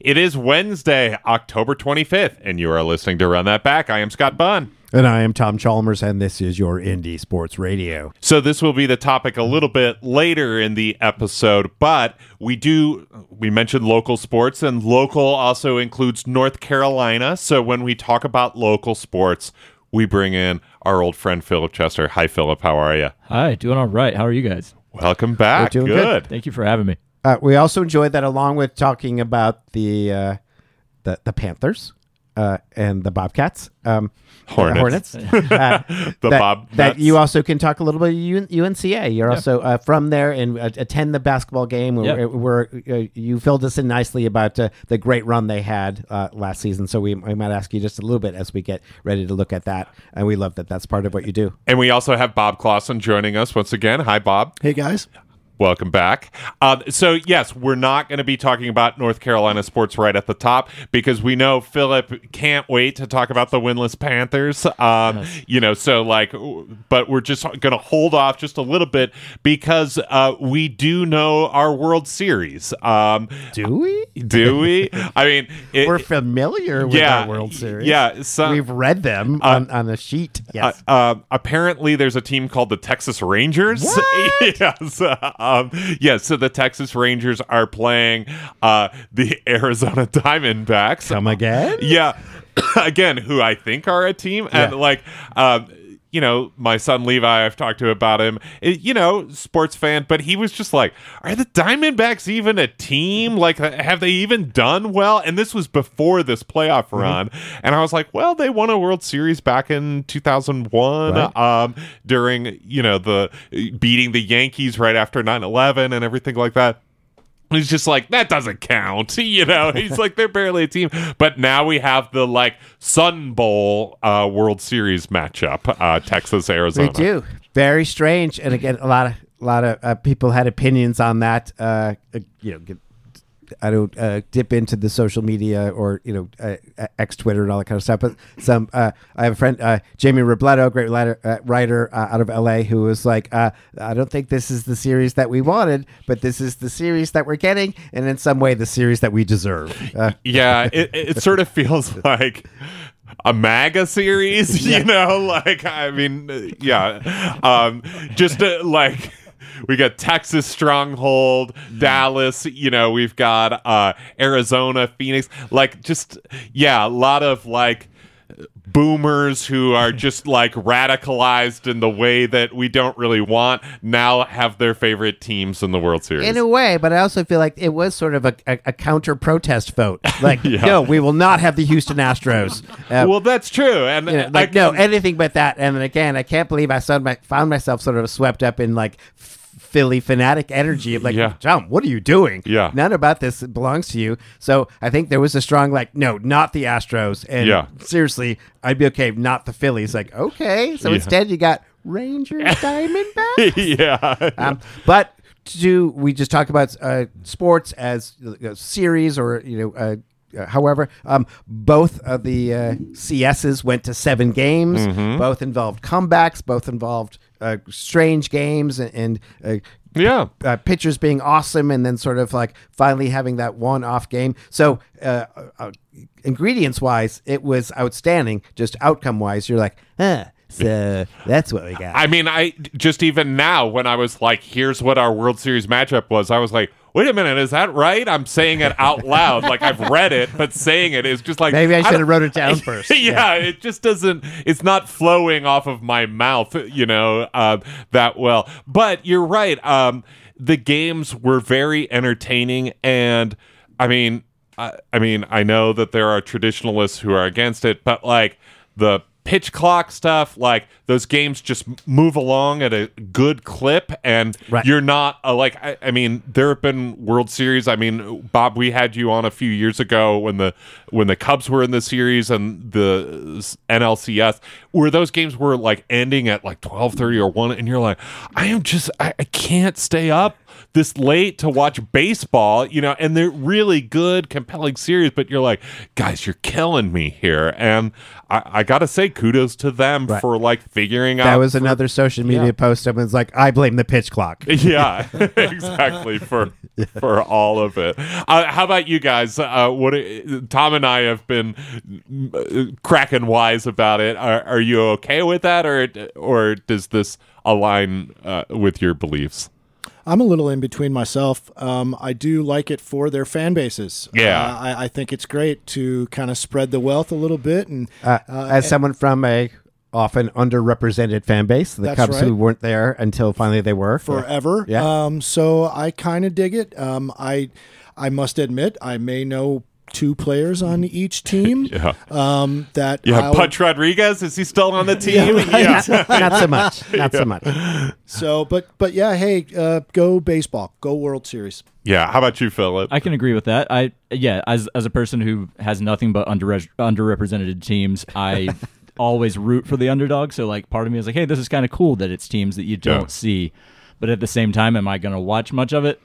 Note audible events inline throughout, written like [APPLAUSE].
It is Wednesday, October 25th, and you are listening to Run That Back. I am Scott Bunn. And I am Tom Chalmers, and this is your Indie Sports Radio. So, this will be the topic a little bit later in the episode, but we do, we mentioned local sports, and local also includes North Carolina. So, when we talk about local sports, we bring in our old friend Phillip Chester. Hi, Phillip. How are you? Hi, doing all right. How are you guys? Welcome back. We're doing good. Thank you for having me. Uh, we also enjoyed that, along with talking about the uh, the, the Panthers uh, and the Bobcats, um, Hornets. [LAUGHS] uh, Hornets. Uh, The that, Bob that you also can talk a little bit of UN- UNCA. You're also uh, from there and uh, attend the basketball game. Where, Yep. where uh, you filled us in nicely about uh, the great run they had uh, last season. So we, we might ask you just a little bit as we get ready to look at that. And we love that that's part of what you do. And we also have Bob Clausen joining us once again. Hi, Bob. Hey guys. Welcome back. Uh, so, yes, we're not going to be talking about North Carolina sports right at the top because we know Phillip can't wait to talk about the winless Panthers. Um, You know, so like, but we're just going to hold off just a little bit because uh, we do know our World Series. Um, Do we? do we? I mean, it, We're familiar with yeah, our World Series. Yeah, so, We've read them on, on a sheet. Yes. Uh, uh, apparently, there's a team called the Texas Rangers. [LAUGHS] What? yes. [LAUGHS] Um, yeah. So the Texas Rangers are playing uh, the [LAUGHS] Arizona Diamondbacks. Come again? Yeah. [COUGHS] Again, who I think are a team, and Yeah. like. Um, you know, my son Levi, I've talked to about him. eh, You know, sports fan, but he was just like, "Are the Diamondbacks even a team? Like, have they even done well?" And this was before this playoff Mm-hmm. run, and I was like, "Well, they won a World Series back in 2001 Right. um, during you know the beating the Yankees right after 9/11 and everything like that." He's just like that doesn't count, [LAUGHS] you know. He's like they're barely a team, but now we have the like Sun Bowl uh, World Series matchup, uh, Texas Arizona. We do. Very strange. And again, a lot of a lot of uh, people had opinions on that. Uh, uh, you know, I don't uh, dip into the social media or you know uh, X Twitter and all that kind of stuff. But some, uh, I have a friend, uh, Jamie Robledo, great writer, uh, writer uh, out of LA, who was like, uh, "I don't think this is the series that we wanted, but this is the series that we're getting, and in some way, the series that we deserve." Uh, [LAUGHS] Yeah, it, it sort of feels [LAUGHS] like a MAGA series, [LAUGHS] you know? Like, I mean, uh, yeah. Um, just uh, like. We got Texas Stronghold, Dallas, you know, we've got uh Arizona, Phoenix. Like just yeah, a lot of like boomers who are [LAUGHS] just like radicalized in the way that we don't really want now have their favorite teams in the World Series. in a way, but I also feel like it was sort of a, a, a counter protest vote. [LAUGHS] Like, Yeah. no, we will not have the Houston Astros. Uh, [LAUGHS] well, that's true. And you know, I- like, no, anything but that. And then again, I can't believe I found, my, found myself sort of swept up in like Philly fanatic energy of like, Yeah. Tom, what are you doing? Yeah. None about this belongs to you. So I think there was a strong, like, no, not the Astros. And Yeah. seriously, I'd be okay, not the Phillies. Like, okay. So Yeah. instead, you got Rangers, [LAUGHS] Diamondbacks. yeah. Um, but to we just talk about uh, sports as uh, series or you know. Uh, uh, however, um, both of the uh, CSs went to seven games. Mm-hmm. Both involved comebacks. Both involved uh, strange games and, and uh, yeah. uh, pitchers being awesome, and then sort of like finally having that one-off game. So, uh, uh, ingredients wise, it was outstanding. Just outcome wise, you're like, huh. So that's what we got. I mean, I just even now when I was like, here's what our World Series matchup was, I was like, wait a minute, is that right? I'm saying it out loud. like I've read it, but saying it is just like Maybe I should have wrote it down first. [LAUGHS] yeah, it just doesn't. It's not flowing off of my mouth, you know, uh, that well. But you're right. Um, the games were very entertaining, and I mean, I, I mean, I know that there are traditionalists who are against it, but like the pitch clock stuff, like those games just move along at a good clip, and Right. you're not uh, like I, I mean, there have been World Series. I mean, Bob, we had you on a few years ago when the when the Cubs were in the series and the NLCS, where those games were like ending at like twelve thirty or one, and you're like, I am just I, I can't stay up this late to watch baseball, you know, and they're really good, compelling series, but you're like, guys, you're killing me here. And I, I gotta say, kudos to them Right. for like figuring That out That was another social media yeah. post. Someone's like, I blame the pitch clock. [LAUGHS] yeah, [LAUGHS] exactly for [LAUGHS] for all of it. Uh, how about you guys? Uh, what Tom and I have been uh, cracking wise about it. Are, are you okay with that, or or does this align uh, with your beliefs? I'm a little in between myself. Um, I do like it for their fan bases. Yeah. Uh, I, I think it's great to kind of spread the wealth a little bit. And Uh, as someone from a often underrepresented fan base, the That's Cubs who weren't there until finally they were. forever. Yeah. Um, so I kind of dig it. Um, I I must admit I may know two players on each team. [LAUGHS] Yeah. Um, that Yeah, I'll- Pudge Rodriguez is he still on the [LAUGHS] team? right. Yeah. [LAUGHS] not so much. Not so much. So, but but yeah, hey, uh, go baseball, go World Series. Yeah. How about you, Phillip? I can agree with that. I yeah, as as a person who has nothing but under underrepresented teams, I always root for the underdog. So like, part of me is like, hey, this is kind of cool that it's teams that you don't Yeah. see. But at the same time, am I going to watch much of it?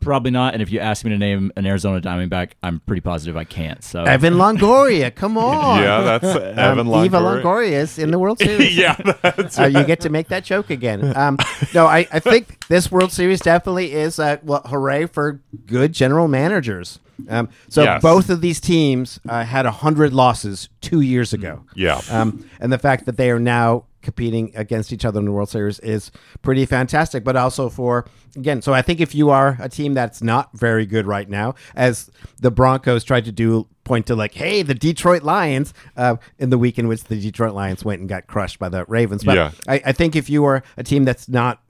Probably not. And if you ask me to name an Arizona Diamondback, I'm pretty positive I can't. So Evan Longoria, come [LAUGHS] on. yeah, that's Evan um, Eva Longoria. Longoria is in the World [LAUGHS] Series. yeah, that's uh, you get to make that joke again. Um, [LAUGHS] no, I, I think this World Series definitely is uh, well, hooray for good general managers. Um, so Yes. both of these teams uh, had hundred losses two years ago. Yeah. um, and the fact that they are now competing against each other in the World Series is pretty fantastic. But also for again, so I think if you are a team that's not very good right now, as the Broncos tried to do, point to like, hey, the Detroit Lions, uh, in the week in which the Detroit Lions went and got crushed by the Ravens. But Yeah. I, I think if you are a team that's not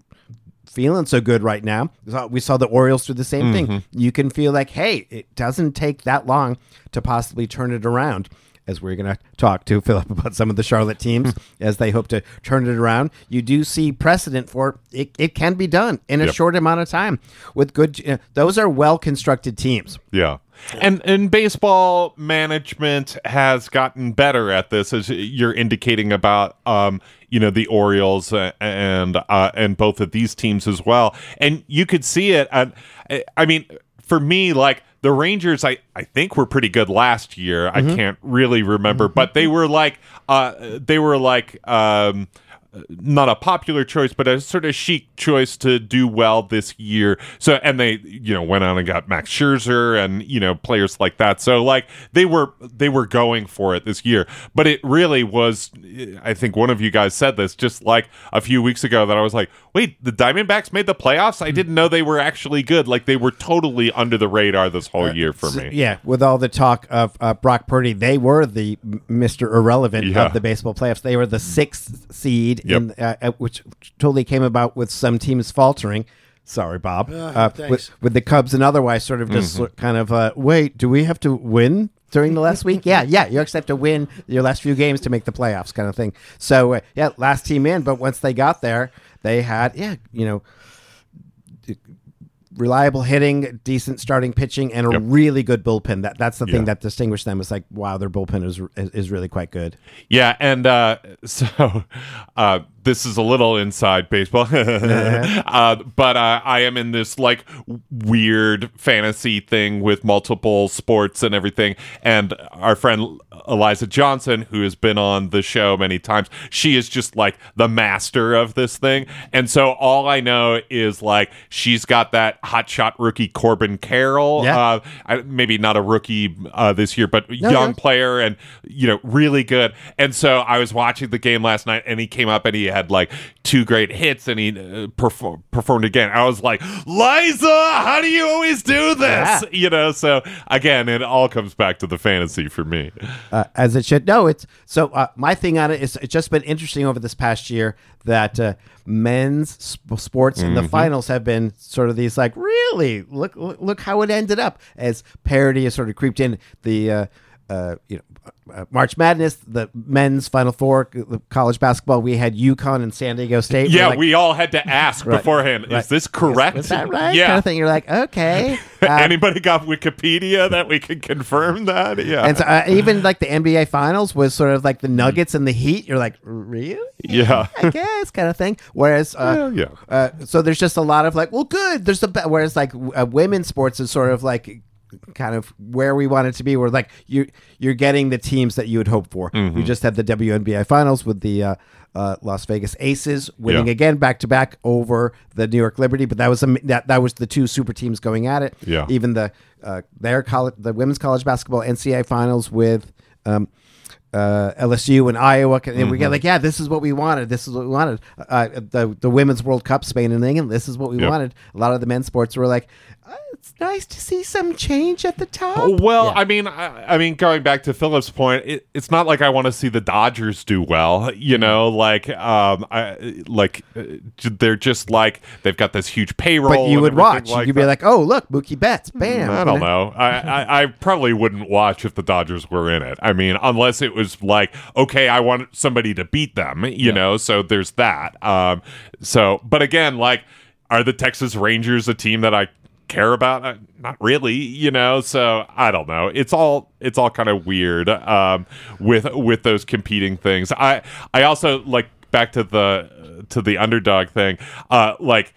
feeling so good right now. We saw- the Orioles do the same thing. Mm-hmm. You can feel like, hey, it doesn't take that long to possibly turn it around. As we're going to talk to Phillip [LAUGHS] about some of the Charlotte teams [LAUGHS] as they hope to turn it around, you do see precedent for it. It can be done in a Yep. short amount of time with good. You know, those are well constructed teams. Yeah. And and baseball management has gotten better at this as you're indicating about um you know the Orioles uh, and uh and both of these teams as well. And you could see it and I- I mean for me like the Rangers I I think were pretty good last year. I can't really remember, but they were like uh they were like um not a popular choice, but a sort of chic choice to do well this year. So, and they, you know, went on and got Max Scherzer and you know players like that. So, like they were they were going for it this year. But it really was. I think one of you guys said this just like a few weeks ago that I was like, wait, the Diamondbacks made the playoffs. I didn't know they were actually good. Like they were totally under the radar this whole year for me. Yeah, with all the talk of uh, Brock Purdy, they were the Mr. Irrelevant Yeah. of the baseball playoffs. They were the sixth seed, Yep. in, uh, uh, which totally came about with some teams faltering. Sorry, Bob. Uh, thanks. with, with the Cubs and otherwise, sort of just sort- kind of, uh, wait, do we have to win during the last week? Yeah, yeah, you actually have to win your last few games to make the playoffs, kind of thing. So, uh, yeah, last team in, but once they got there, they had, yeah, you know, reliable hitting, decent starting pitching, and a Yep. really good bullpen. That that's the Yeah. thing that distinguished them. Is like, wow, their bullpen is is, is really quite good. Yeah, and uh, [LAUGHS] so uh, this is a little inside baseball, [LAUGHS] uh, but uh, I am in this like weird fantasy thing with multiple sports and everything. And our friend Eliza Johnson, who has been on the show many times, she is just like the master of this thing. And so all I know is like she's got that hotshot rookie Corbin Carroll. Yeah. Uh, maybe not a rookie uh, this year, but young yeah. player and you know really good. And so I was watching the game last night, and he came up and he had like two great hits, and he uh, perfor- performed again. I was like, Liza, how do you always do this? Yeah. You know. So again, it all comes back to the fantasy for me. uh, as it should. No, it's so. Uh, my thing on it is it's just been interesting over this past year that uh, men's sp- sports in the finals have been sort of these like really look look, look how it ended up as parody has sort of creeped in the. Uh, uh, you know, uh, March Madness, the men's Final Four, the college basketball. We had UConn and San Diego State. Yeah, like, we all had to ask beforehand. right. Is this correct? is that right? Yeah. kind of thing. You're like, okay. [LAUGHS] Uh, Anybody got Wikipedia that we can confirm that? Yeah. and so, uh, even like the NBA Finals was sort of like the Nuggets and the Heat. You're like, really? yeah. I guess kind of thing. Whereas, uh, Yeah, yeah. Uh, so there's just a lot of like, well, good. There's the be-. whereas like uh, women's sports is sort of like kind of where we want it to be. We're like you you're getting the teams that you would hope for. Mm-hmm. You just had the WNBA finals with the. Uh, uh, Las Vegas Aces winning Yeah. again back to back over the New York Liberty, but that was a, that that was the two super teams going at it. Yeah. even the uh, their college, the women's college basketball NCAA finals with um, uh, LSU and Iowa, and we Mm-hmm. get like, yeah, this is what we wanted. This is what we wanted. Uh, the the women's World Cup, Spain and England. This is what we Yep. wanted. A lot of the men's sports were like, it's nice to see some change at the top. Oh, Well, Yeah. I mean, I, I mean, going back to Phillip's point, it, it's not like I want to see the Dodgers do well. You know, like, um, I like uh, they're just like they've got this huge payroll. but you would everything watch. You'd be that. like, oh look, Mookie Betts, bam. I don't know. I, I, I probably wouldn't watch if the Dodgers were in it. I mean, unless it was like, okay, I want somebody to beat them, you know. So there's that. Um, so, but again, like, are the Texas Rangers a team that I care about? Uh, not really, you know. So I don't know. It's all it's all kind of weird um, with with those competing things. I I also like back to the to the underdog thing. Uh, like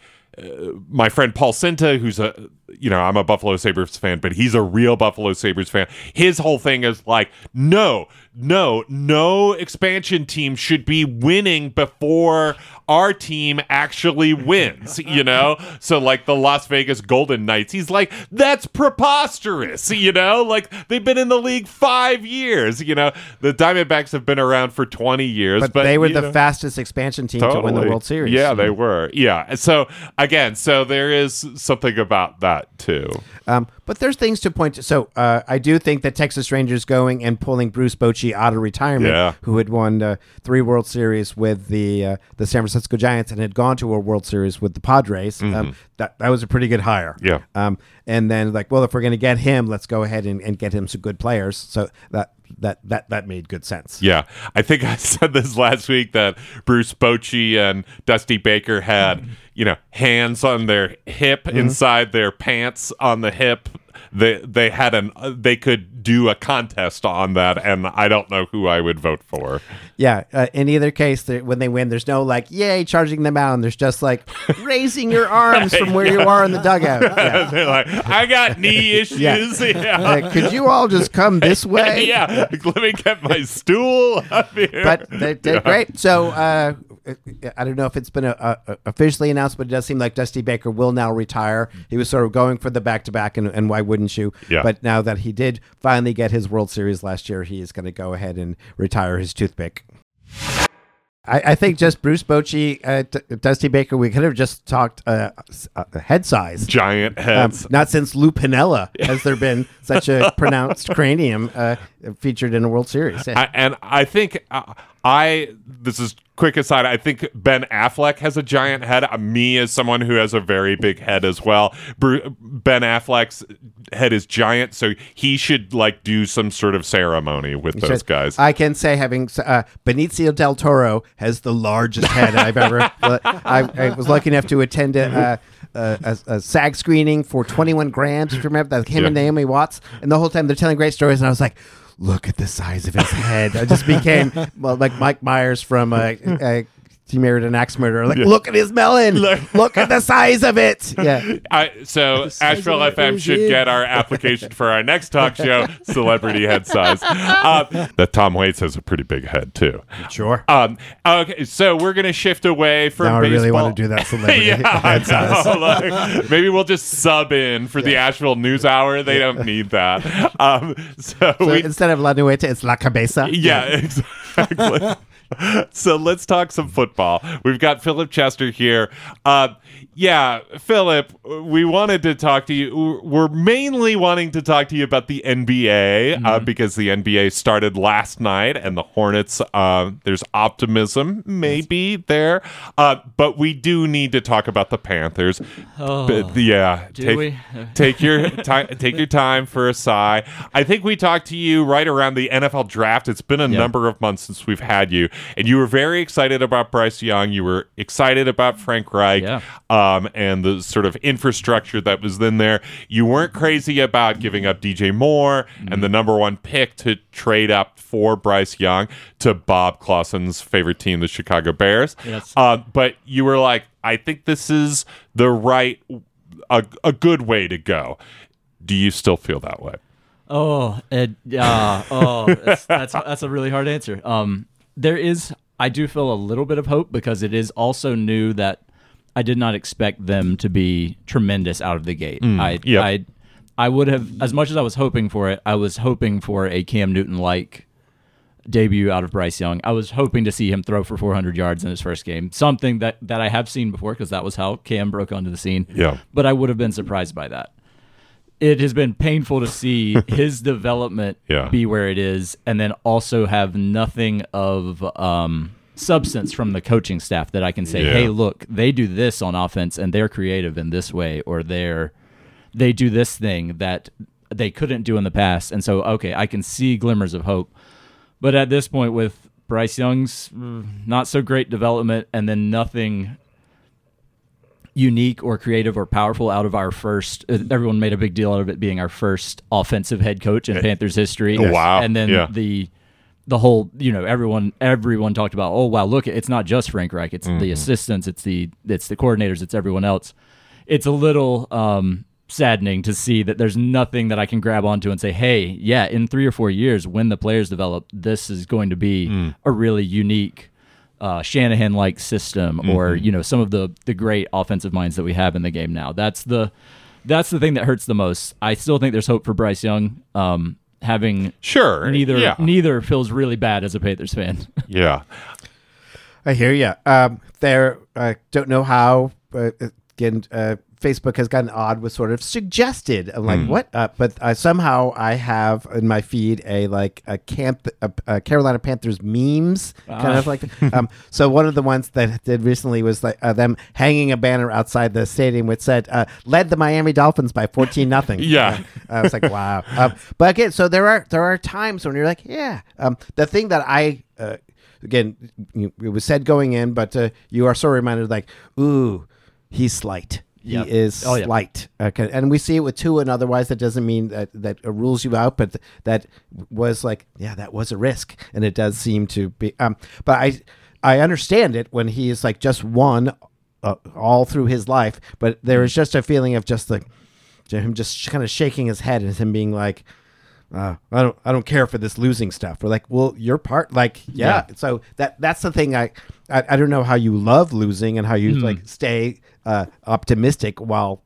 my friend Paul Cinta, who's a you know, I'm a Buffalo Sabres fan, but he's a real Buffalo Sabres fan. His whole thing is like, no, no, no expansion team should be winning before our team actually wins, you know? [LAUGHS] So like the Las Vegas Golden Knights, he's like, that's preposterous, you know? Like they've been in the league 5 years, you know. The Diamondbacks have been around for 20 years, But, but, they were the know- fastest expansion team to win the World Series. Yeah, they were. Yeah. So again, so there is something about that too. Um, but there's things to point to. So uh, I do think that Texas Rangers going and pulling Bruce Bochy out of retirement, Yeah. who had won uh, three World Series with the uh, the San Francisco Giants and had gone to a World Series with the Padres, um, that that was a pretty good hire. Mm-hmm. Yeah. Um, and then like, well, if we're going to get him, let's go ahead and, and get him some good players. So that that that that made good sense. Yeah. I think I [LAUGHS] said this last week that Bruce Bochy and Dusty Baker had, you know, hands on their hip mm-hmm. inside their pants on the hip. They they had an uh, they could do a contest on that and I don't know who I would vote for. Yeah. Uh, in either case, when they win, there's no like, yay, charging them out. And there's just like raising your [LAUGHS] arms from where you are in the dugout. [LAUGHS] Yeah. They're like, I got knee [LAUGHS] issues. Yeah. Uh, could you all just come this way? yeah. Let me get my stool up here. but they did great. So uh, I don't know if it's been uh uh officially announced, but it does seem like Dusty Baker will now retire. He was sort of going for the back to back, and why wouldn't you? Yeah. But now that he did finally get his World Series last year, he is going to go ahead and retire his toothpick. I, I think just Bruce Bochy, uh, D- Dusty Baker. We could have just talked uh, uh, head size. Giant Um, heads. not since Lou Piniella [LAUGHS] has there been such a pronounced [LAUGHS] cranium uh, featured in a World Series. I, and I think uh, I this is quick aside. I think Ben Affleck has a giant head. Uh, me as someone who has a very big head as well. Bru- ben Affleck's head is giant, so he should like do some sort of ceremony with those Said, guys. I can say, having uh, Benicio del Toro has the largest head I've ever. [LAUGHS] I, I was lucky enough to attend a, a, a, a SAG screening for 21 grams. If you remember that, him and Naomi Watts, and the whole time they're telling great stories, and I was like. Look at the size of his head. I just became [LAUGHS] well, like Mike Myers from uh, uh, He Married an Axe Murderer. Like, look at his melon. Look- look at the size of it. [LAUGHS] Yeah. I, so size Asheville FM should is. get our application for our next talk show, [LAUGHS] Celebrity Head Size. Uh, that Tom Waits has a pretty big head too. Sure. Um, okay, so we're gonna shift away from. Now I really want to do that [LAUGHS] celebrity yeah, I head size. know, like, maybe we'll just sub in for the Asheville News Hour. They don't need that. Um, so, So we, instead of La Nueta, it's La Cabeza. yeah, exactly. [LAUGHS] so let's talk some football. We've got Phillip Chester here. Uh, yeah, Phillip, we wanted to talk to you. We're mainly wanting to talk to you about the NBA uh, because the NBA started last night, and the Hornets. Uh, there's optimism, maybe there, uh, but we do need to talk about the Panthers. Oh, But, yeah, take, take your [LAUGHS] time. Take your time for a sigh. I think we talked to you right around the NFL draft. It's been a Yeah. number of months since we've had you, and you were very excited about Bryce Young. You were excited about Frank Reich, Yeah. Um, and the sort of infrastructure that was in there. You weren't crazy about giving up DJ Moore and the number one pick to trade up for Bryce Young to Bob Clausen's favorite team, the Chicago Bears. Yes. Uh, but you were like, I think this is the right, a, a good way to go. Do you still feel that way? Oh, it, uh, oh, [LAUGHS] that's, that's that's a really hard answer. Um, there is, I do feel a little bit of hope because it is also new that I did not expect them to be tremendous out of the gate. I, yep. I, I would have, as much as I was hoping for it, I was hoping for a Cam Newton like debut out of Bryce Young. I was hoping to see him throw for 400 yards in his first game, something that that I have seen before because that was how Cam broke onto the scene. Yeah. but I would have been surprised by that. It has been painful to see [LAUGHS] his development Yeah. be where it is, and then also have nothing of um, substance from the coaching staff that I can say, Yeah. "Hey, look, they do this on offense, and they're creative in this way, or they're they do this thing that they couldn't do in the past." And so, okay, I can see glimmers of hope. But at this point, with Bryce Young's mm, not so great development, and then nothing unique or creative or powerful out of our first. Uh, everyone made a big deal out of it being our first offensive head coach in Panthers history. Oh, wow. And then Yeah. the the whole, you know, everyone everyone talked about. Oh wow, look, it's not just Frank Reich. It's Mm-hmm. the assistants. It's the it's the coordinators. It's everyone else. It's a little um, saddening to see that there's nothing that I can grab onto and say, hey, yeah, in three or four years when the players develop, this is going to be Mm. a really unique uh, Shanahan like system or Mm-hmm. you know some of the the great offensive minds that we have in the game now. That's the that's the thing that hurts the most. I still think there's hope for Bryce Young. Um, having Sure. neither Yeah. neither feels really bad as a Panthers fan. [LAUGHS] yeah. I hear you. Um, there, I don't know how. Uh, again, uh, Facebook has gotten odd with sort of suggested. I'm like, what? Uh, but uh, somehow I have in my feed a like a camp, a, a Carolina Panthers memes kind of like. Um, [LAUGHS] so one of the ones that I did recently was like uh, them hanging a banner outside the stadium which said, uh, "Led the Miami Dolphins by 14 nothing." Yeah. I was like, wow. Um, but again, so there are there are times when you're like, yeah. Um, the thing that I uh, again, it was said going in, but uh, you are so reminded, like, ooh, he's slight. He Yep. is Oh, yeah. slight, okay. and we see it with two, and otherwise that doesn't mean that that rules you out, but th- that was like, yeah, that was a risk, and it does seem to be. Um, but I I understand it when he is like just one uh, all through his life, but there is just a feeling of just like him just kind of shaking his head and him being like, uh, I don't, I don't care for this losing stuff. We're like, well, you're part, like, yeah. So that that's the thing. I, I, I don't know how you love losing and how you Hmm. like stay uh, optimistic while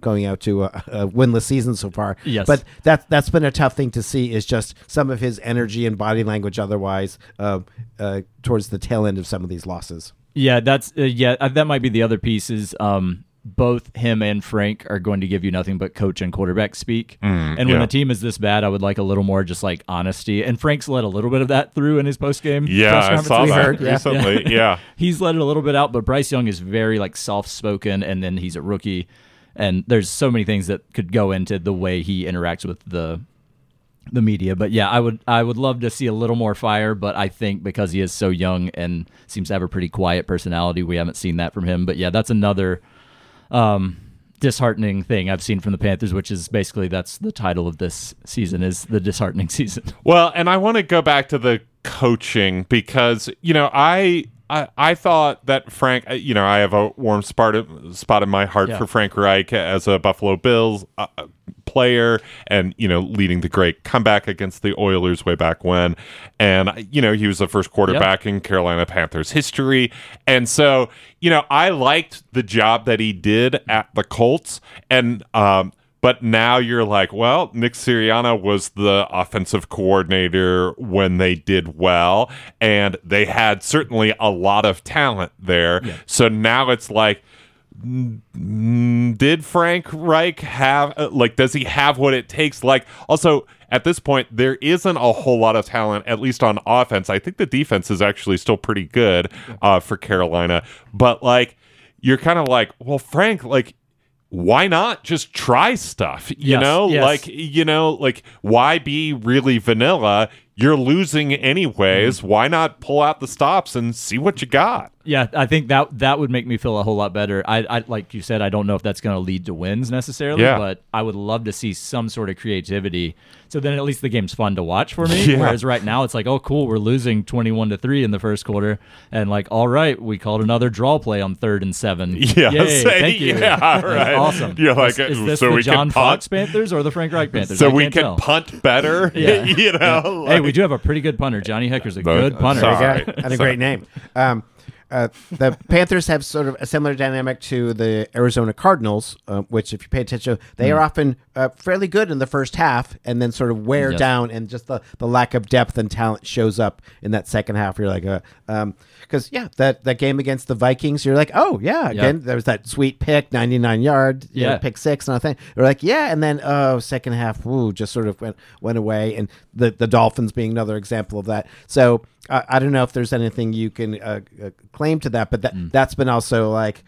going out to a, a winless season so far. Yes. but that that's been a tough thing to see. Is just some of his energy and body language. Otherwise, uh, uh, towards the tail end of some of these losses. Yeah, that's uh, yeah. uh, That might be the other piece. Is um, both him and Frank are going to give you nothing but coach and quarterback speak. Mm, and when yeah. the team is this bad, I would like a little more just like honesty. And Frank's let a little bit of that through in his post game. Yeah, I saw that heard, yeah. recently. [LAUGHS] Yeah. he's let it a little bit out, but Bryce Young is very like soft spoken, and then he's a rookie, and there's so many things that could go into the way he interacts with the the media. But yeah, I would I would love to see a little more fire, but I think because he is so young and seems to have a pretty quiet personality, we haven't seen that from him. But yeah, that's another um disheartening thing I've seen from the Panthers, which is basically that's the title of this season is the disheartening [LAUGHS] season. Well, and I want to go back to the coaching because you know I. I, I thought that Frank, uh, you know, I have a warm spot, spot in my heart Yeah. for Frank Reich as a Buffalo Bills uh, player and, you know, leading the great comeback against the Oilers way back when. And, you know, he was the first quarterback in Carolina Panthers history. And so, you know, I liked the job that he did at the Colts. And, um, but now you're like, well, Nick Sirianni was the offensive coordinator when they did well, and they had certainly a lot of talent there. So now it's like, did Frank Reich have uh, like does he have what it takes? Like also at this point there isn't a whole lot of talent at least on offense. I think the defense is actually still pretty good uh, for Carolina. But like you're kind of like well Frank like why not just try stuff you Yes, know yes. like you know like why be really vanilla you're losing anyways Mm-hmm. why not pull out the stops and see what you got Yeah, I think that that would make me feel a whole lot better. I, I like you said, I don't know if that's going to lead to wins necessarily, Yeah. but I would love to see some sort of creativity. So then at least the game's fun to watch for me. [LAUGHS] Yeah. Whereas right now it's like, oh, cool, we're losing twenty-one to three in the first quarter, and like, all right, we called another draw play on third and seven. [LAUGHS] Yeah, Yay, say- thank you. yeah, [LAUGHS] right. awesome. You're like, is, is this so the we can John punt? Fox Panthers or the Frank Reich Panthers? so I we can tell. punt better. Yeah. you know. Hey, like- we do have a pretty good punter. Johnny Hekker's a No, good punter. sorry. Yeah, and a great name. Um, uh, the Panthers have sort of a similar dynamic to the Arizona Cardinals, uh, which, if you pay attention, they are often uh, fairly good in the first half and then sort of wear Yes. down, and just the, the lack of depth and talent shows up in that second half. You're like, uh, um, because yeah, that that game against the Vikings, you're like, oh yeah, again, there was that sweet pick, 99 yard, you know, pick six, and I think you're like, yeah, and then oh, second half, woo, just sort of went went away, and the the Dolphins being another example of that. So uh, I don't know if there's anything you can uh, uh, claim to that, but that Mm. that's been also like,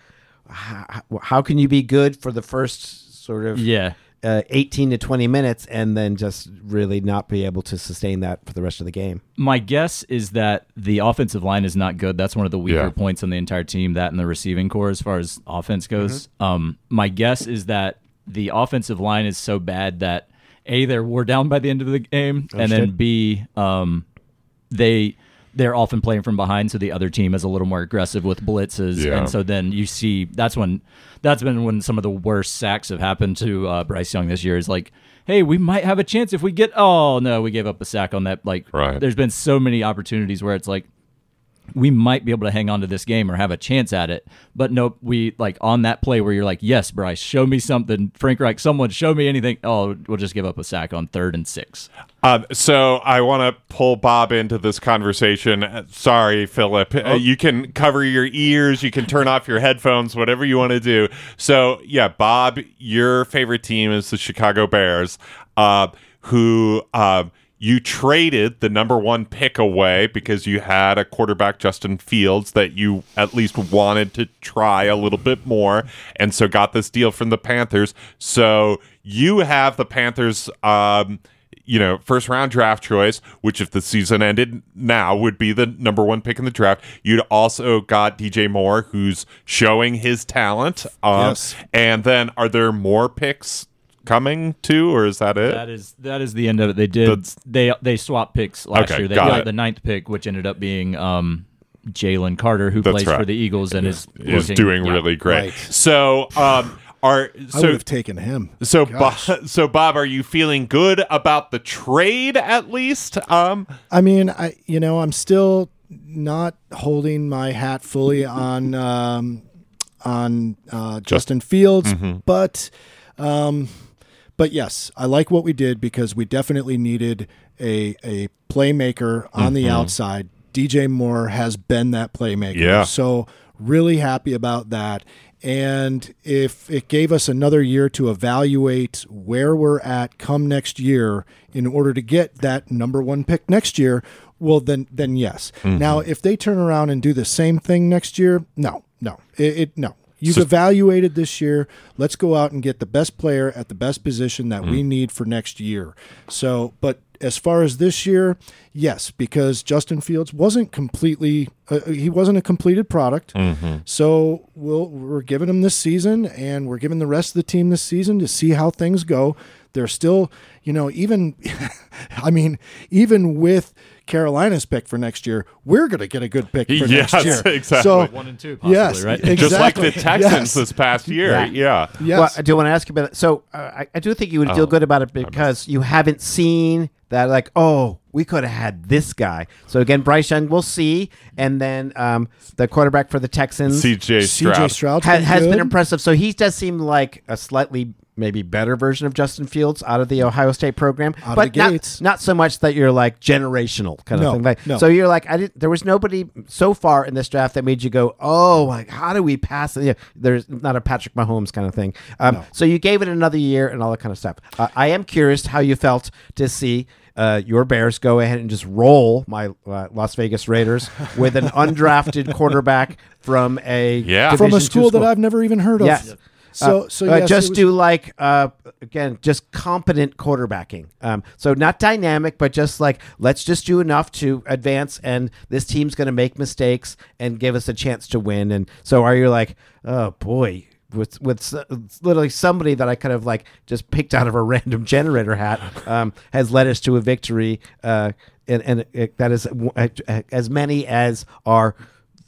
how, how can you be good for the first sort of Yeah. Uh, 18 to 20 minutes and then just really not be able to sustain that for the rest of the game? My guess is that the offensive line is not good. That's one of the weaker Yeah. points on the entire team. That and the receiving core, as far as offense goes. Mm-hmm. Um, my guess is that the offensive line is so bad that a they're wore down by the end of the game, and then b um, they they're often playing from behind, so the other team is a little more aggressive with blitzes, Yeah. and so then you see that's when that's been when some of the worst sacks have happened to uh, Bryce Young this year. Is like, hey, we might have a chance if we get. Oh no, we gave up a sack on that. Like, Right. there's been so many opportunities where it's like we might be able to hang on to this game or have a chance at it. But nope, we like on that play where you're like, yes, Bryce, show me something. Frank Reich, someone show me anything. Oh, we'll just give up a sack on third and six. Um, so I want to pull Bob into this conversation. Uh, Sorry, Phillip. Uh, you can cover your ears. You can turn off your headphones. Whatever you want to do. So yeah, Bob, your favorite team is the Chicago Bears, uh, who. You traded the number one pick away because you had a quarterback, Justin Fields, that you at least wanted to try a little bit more, and so got this deal from the Panthers. So you have the Panthers, um, you know, first round draft choice, which if the season ended now would be the number one pick in the draft. You'd also got DJ Moore, who's showing his talent. Um, Yes. And then are there more picks coming to, or is that it? That is that is the end of it. They did That's- they they swapped picks last Okay, year. They got got the ninth pick, which ended up being um, Jalen Carter, who That's plays right. for the Eagles and is is looking- doing yeah. really great. Right. So, um, are I would have taken him. so Bob, [LAUGHS] so Bob, are you feeling good about the trade at least? Um, I mean, I you know, I'm still not holding my hat fully on um, on uh, Justin Fields, but um, but yes, I like what we did because we definitely needed a a playmaker on the mm-hmm. outside. DJ Moore has been that playmaker. Yeah. So really happy about that. And if it gave us another year to evaluate where we're at come next year in order to get that number one pick next year, well then then yes. Now mm-hmm. if they turn around and do the same thing next year, no, no, it, it no. You've evaluated this year. Let's go out and get the best player at the best position that we mm. need for next year. So, but as far as this year, yes, because Justin Fields wasn't completely uh, uh he wasn't a completed product. Mm-hmm. So we'll we're giving him this season, and we're giving the rest of the team this season to see how things go. They're still, you know, even, [LAUGHS] I mean, even with Carolina's pick for next year, we're going to get a good pick for Yes, next year. [LAUGHS] exactly. So One and two, possibly, yes, right? exactly. just like the Texans Yes. this past year. Yeah. Yeah. Yes. Well, I do want to ask you about it. So uh, I, I do think you would feel good about it because you haven't seen that, like, oh, we could have had this guy. So again, Bryce Young, we'll see, and then um, the quarterback for the Texans CJ Stroud. CJ Stroud has, has been impressive. So he does seem like a slightly maybe better version of Justin Fields out of the Ohio State program, Out of but the not, gates. not so much that you're like generational kind No, of thing. Like, no. So you're like, I didn't. There was nobody so far in this draft that made you go, oh, like how do we pass it? Yeah, there's not a Patrick Mahomes kind of thing. Um, So you gave it another year and all that kind of stuff. Uh, I am curious how you felt to see. Uh, your Bears go ahead and just roll my uh, Las Vegas Raiders [LAUGHS] with an undrafted quarterback from a Yeah. from a Division two school that I've never even heard of. Yes. So Uh, so uh, yes, it just was- do like uh, again, just competent quarterbacking. Um, so not dynamic, but just like let's just do enough to advance, and this team's going to make mistakes and give us a chance to win. And so are you like, oh boy. With with literally somebody that I kind of like just picked out of a [LAUGHS] random generator hat um, has led us to a victory, uh, and and it, that is as many as our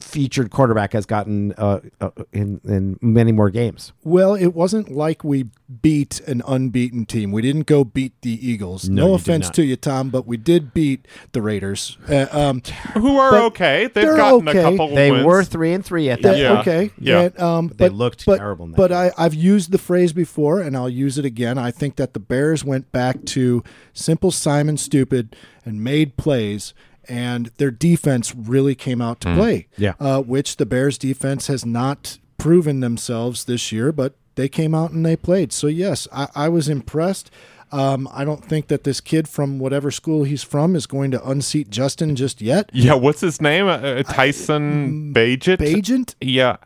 featured quarterback has gotten uh, uh, in in many more games. Well, it wasn't like we beat an unbeaten team. We didn't go beat the Eagles. No, No, offense to you, Tom, but we did beat the Raiders. Uh, um, [LAUGHS] Who are okay. They've gotten okay. a couple They wins. They were three and three at that. that- Yeah. Okay. Yeah. And, um, But they looked but, terrible in that But game. I, I've used the phrase before, and I'll use it again. I think that the Bears went back to simple Simon Stupid and made plays, and their defense really came out to play. Yeah. Uh, which the Bears defense has not proven themselves this year, but they came out and they played. So yes, I, I was impressed. Um, I don't think that this kid from whatever school he's from is going to unseat Justin just yet. Yeah, what's his name? Uh, Tyson Bagent? Bagent? Yeah.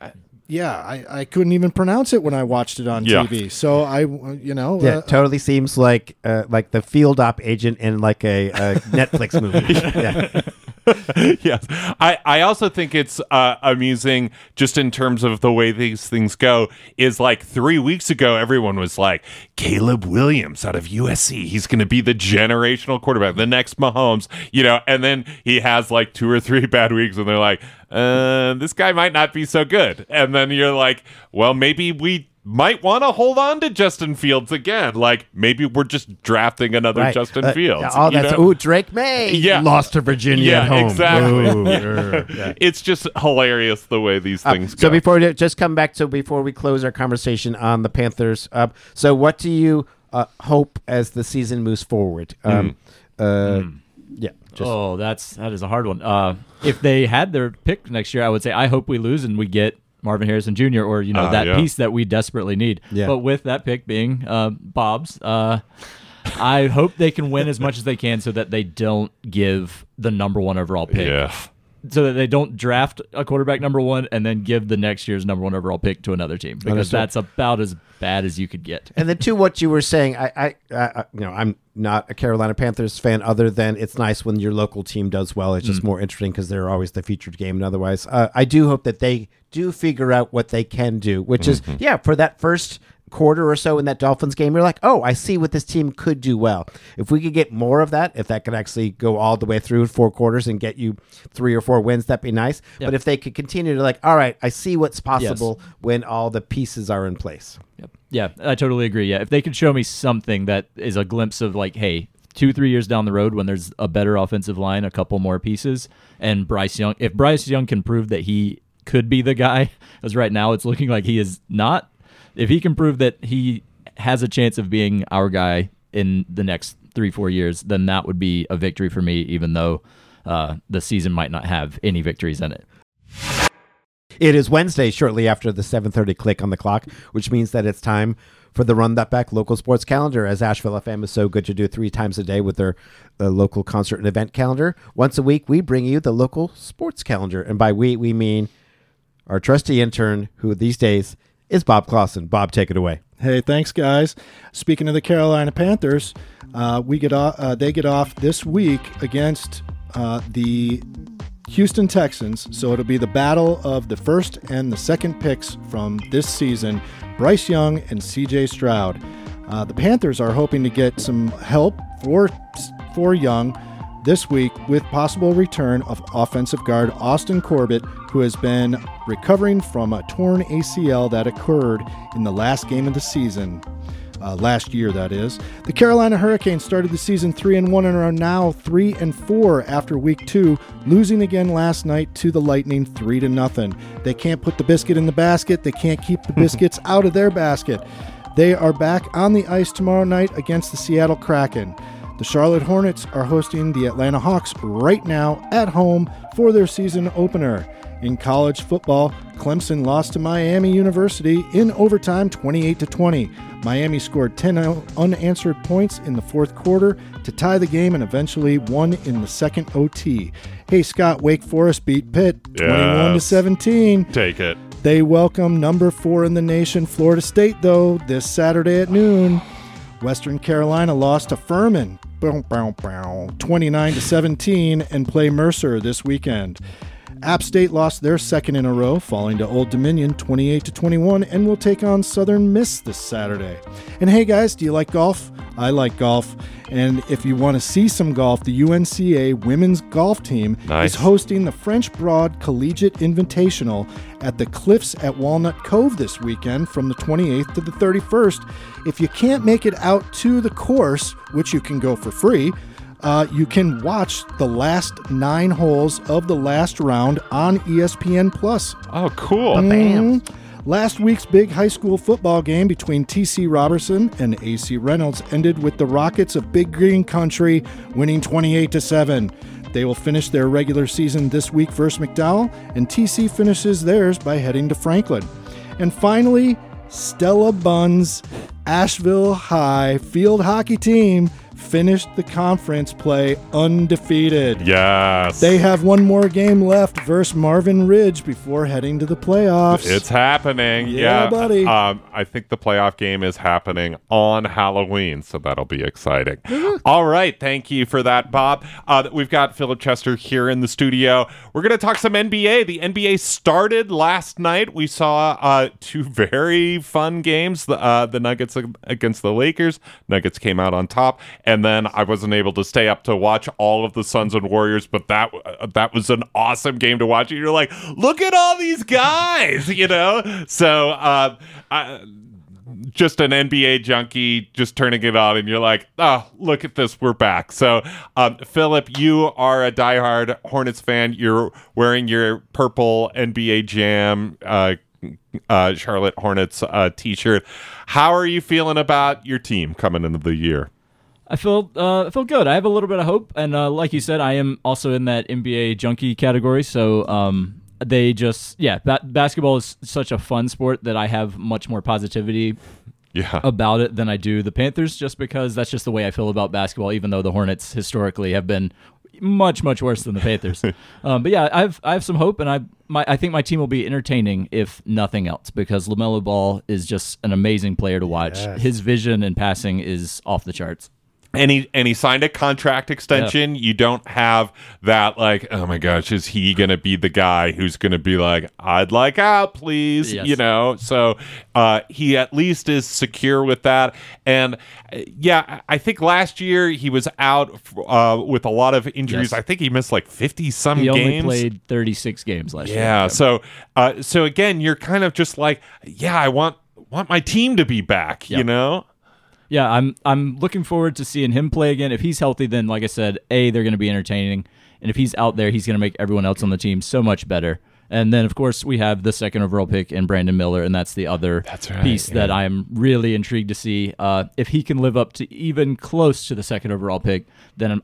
Yeah, I, I couldn't even pronounce it when I watched it on Yeah. TV. So I, you know, Yeah, uh, totally seems like uh, like the field op agent in like a, a Netflix movie. [LAUGHS] yeah. [LAUGHS] yes. I, I also think it's uh, amusing just in terms of the way these things go. Is like three weeks ago, everyone was like, Caleb Williams out of USC. He's going to be the generational quarterback, the next Mahomes, you know, and then he has like two or three [LAUGHS] bad weeks and they're like, uh, this guy might not be so good. And then you're like, well, maybe we might want to hold on to Justin Fields again. Like maybe we're just drafting another Right. Justin Uh, Fields. Oh, that's know? ooh Drake Maye. Yeah. lost to Virginia Yeah, at home. exactly. Ooh, [LAUGHS] yeah. it's just hilarious the way these Uh, things so before we just come back to before we close our conversation on the Panthers. Uh, so what do you uh, hope as the season moves forward? Um, uh, Yeah, just oh, that's that is a hard one. Uh, if they had their pick next year, I would say I hope we lose and we get Marvin Harrison Jr. or you know Ah, that yeah. piece that we desperately need. Yeah. But with that pick being uh, Bob's, uh, I hope they can win as much as they can so that they don't give the number one overall pick. yeah. So that they don't draft a quarterback number one and then give the next year's number one overall pick to another team because Understood. that's about as bad as you could get. And then to what you were saying, I, I, I, you know, I'm not a Carolina Panthers fan. Other than it's nice when your local team does well. It's just more interesting because they're always the featured game. And otherwise, uh, I do hope that they do figure out what they can do. Which is, yeah, for that first quarter or so in that Dolphins game, you're like, oh, I see what this team could do well. If we could get more of that, if that could actually go all the way through four quarters and get you three or four wins, that'd be nice. Yep. But if they could continue to like, all right, I see what's possible when all the pieces are in place. Yep. Yeah, I totally agree. Yeah, if they could show me something that is a glimpse of like, hey, two three years down the road when there's a better offensive line, a couple more pieces, and Bryce Young, if Bryce Young can prove that he could be the guy, [LAUGHS] as right now it's looking like he is not. If he can prove that he has a chance of being our guy in the next three four years, then that would be a victory for me, even though uh, the season might not have any victories in it. It is Wednesday, shortly after the 7:30 click on the clock, which means that it's time for the Run That Back local sports calendar. As Asheville FM is so good to do three times a day with their uh, local concert and event calendar. Once a week, we bring you the local sports calendar, and by we we mean our trusty intern, who these days is Bob Clausen. Bob, take it away. Hey, thanks, guys. Speaking of the Carolina Panthers, uh, we get off, uh, they get off this week against uh, the Houston Texans. So it'll be the battle of the first and the second picks from this season Bryce Young and CJ Stroud. Uh, the Panthers are hoping to get some help for, for Young this week with possible return of offensive guard Austin Corbett, who has been recovering from a torn ACL that occurred in the last game of the season. Uh, last year, that is. The Carolina Hurricanes started the season three and one and are now three and four after week two, losing again last night to the Lightning three to nothing. They can't put the biscuit in the basket. They can't keep the [LAUGHS] biscuits out of their basket. They are back on the ice tomorrow night against the Seattle Kraken. The Charlotte Hornets are hosting the Atlanta Hawks right now at home for their season opener. In college football, Clemson lost to Miami University in overtime 28 to 20. Miami scored 10 unanswered points in the fourth quarter to tie the game and eventually won in the second OT. Hey Scott, Wake Forest beat Pitt 21 to Yes. 17. Take it. They welcome number 4 in the nation Florida State though this Saturday at noon. Western Carolina lost to Furman 29 to 17 and play Mercer this weekend. App State lost their second in a row, falling to Old Dominion 28 to 21 and will take on Southern Miss this Saturday. And hey guys, do you like golf? I like golf. And if you want to see some golf, the UNCA women's golf team Nice. is hosting the French Broad Collegiate Invitational at the Cliffs at Walnut Cove this weekend from the 28th to the 31st. If you can't make it out to the course, which you can go for free, uh, you can watch the last nine holes of the last round on ESPN Plus. Oh, cool. Bam. Mhm. Last week's big high school football game between TC Robertson and AC Reynolds ended with the Rockets of Big Green Country winning 28 to 7. They will finish their regular season this week versus McDowell, and TC finishes theirs by heading to Franklin. And finally, Stella Bunn's Asheville High field hockey team finished the conference play undefeated. Yes. They have one more game left versus Marvin Ridge before heading to the playoffs. It's happening. Yeah, Yeah, buddy. Um, I think the playoff game is happening on Halloween, so that'll be exciting. [LAUGHS] All right, thank you for that, Bob. Uh, we've got Phillip Chester here in the studio. We're going to talk some NBA. The NBA started last night. We saw uh, two [LAUGHS] very fun games. The, uh, the Nuggets against the Lakers. Nuggets came out on top, and then I wasn't able to stay up to watch all of the Suns and Warriors, but that uh, that was an awesome game to watch. And you're like, look at all these guys, [LAUGHS] you know. So, uh, I, just an NBA junkie, just turning it on, and you're like, oh, look at this, we're back. So, um, Phillip, you are a diehard Hornets fan. You're wearing your purple NBA Jam. Uh, uh, Charlotte Hornets uh, T-shirt. How are you feeling about your team coming into the year? I feel uh, I feel good. I have a little bit of hope, and uh, like you said, I am also in that NBA junkie category. So um, they just yeah, ba- basketball is such a fun sport that I have much more positivity Yeah, about it than I do the Panthers, just because that's just the way I feel about basketball. Even though the Hornets historically have been much much worse than the Panthers, [LAUGHS] um, but yeah, I've I have some hope, and I my I think my team will be entertaining if nothing else because LaMelo Ball is just an amazing player to watch. His vision and passing is off the charts. And he and he signed a contract extension. You don't have that like, oh my gosh, is he gonna be the guy who's gonna be like, I'd like out, please, Yes. you know? So uh, he at least is secure with that. And uh, yeah, I think last year he was out uh, with a lot of injuries. Yes. I think he missed like fifty some He only games. played 36 games last year. Yeah. So, uh, so again, you're kind of just like, yeah, I want want my team to be back. You know? Yeah, I'm I'm looking forward to seeing him play again. If he's healthy, then like I said, a they're going to be entertaining, and if he's out there, he's going to make everyone else on the team so much better. And then of course we have the second overall pick in Brandon Miller, and that's the other That's right, piece that. I am really intrigued to see. Uh, if he can live up to even close to the second overall pick, then I'm,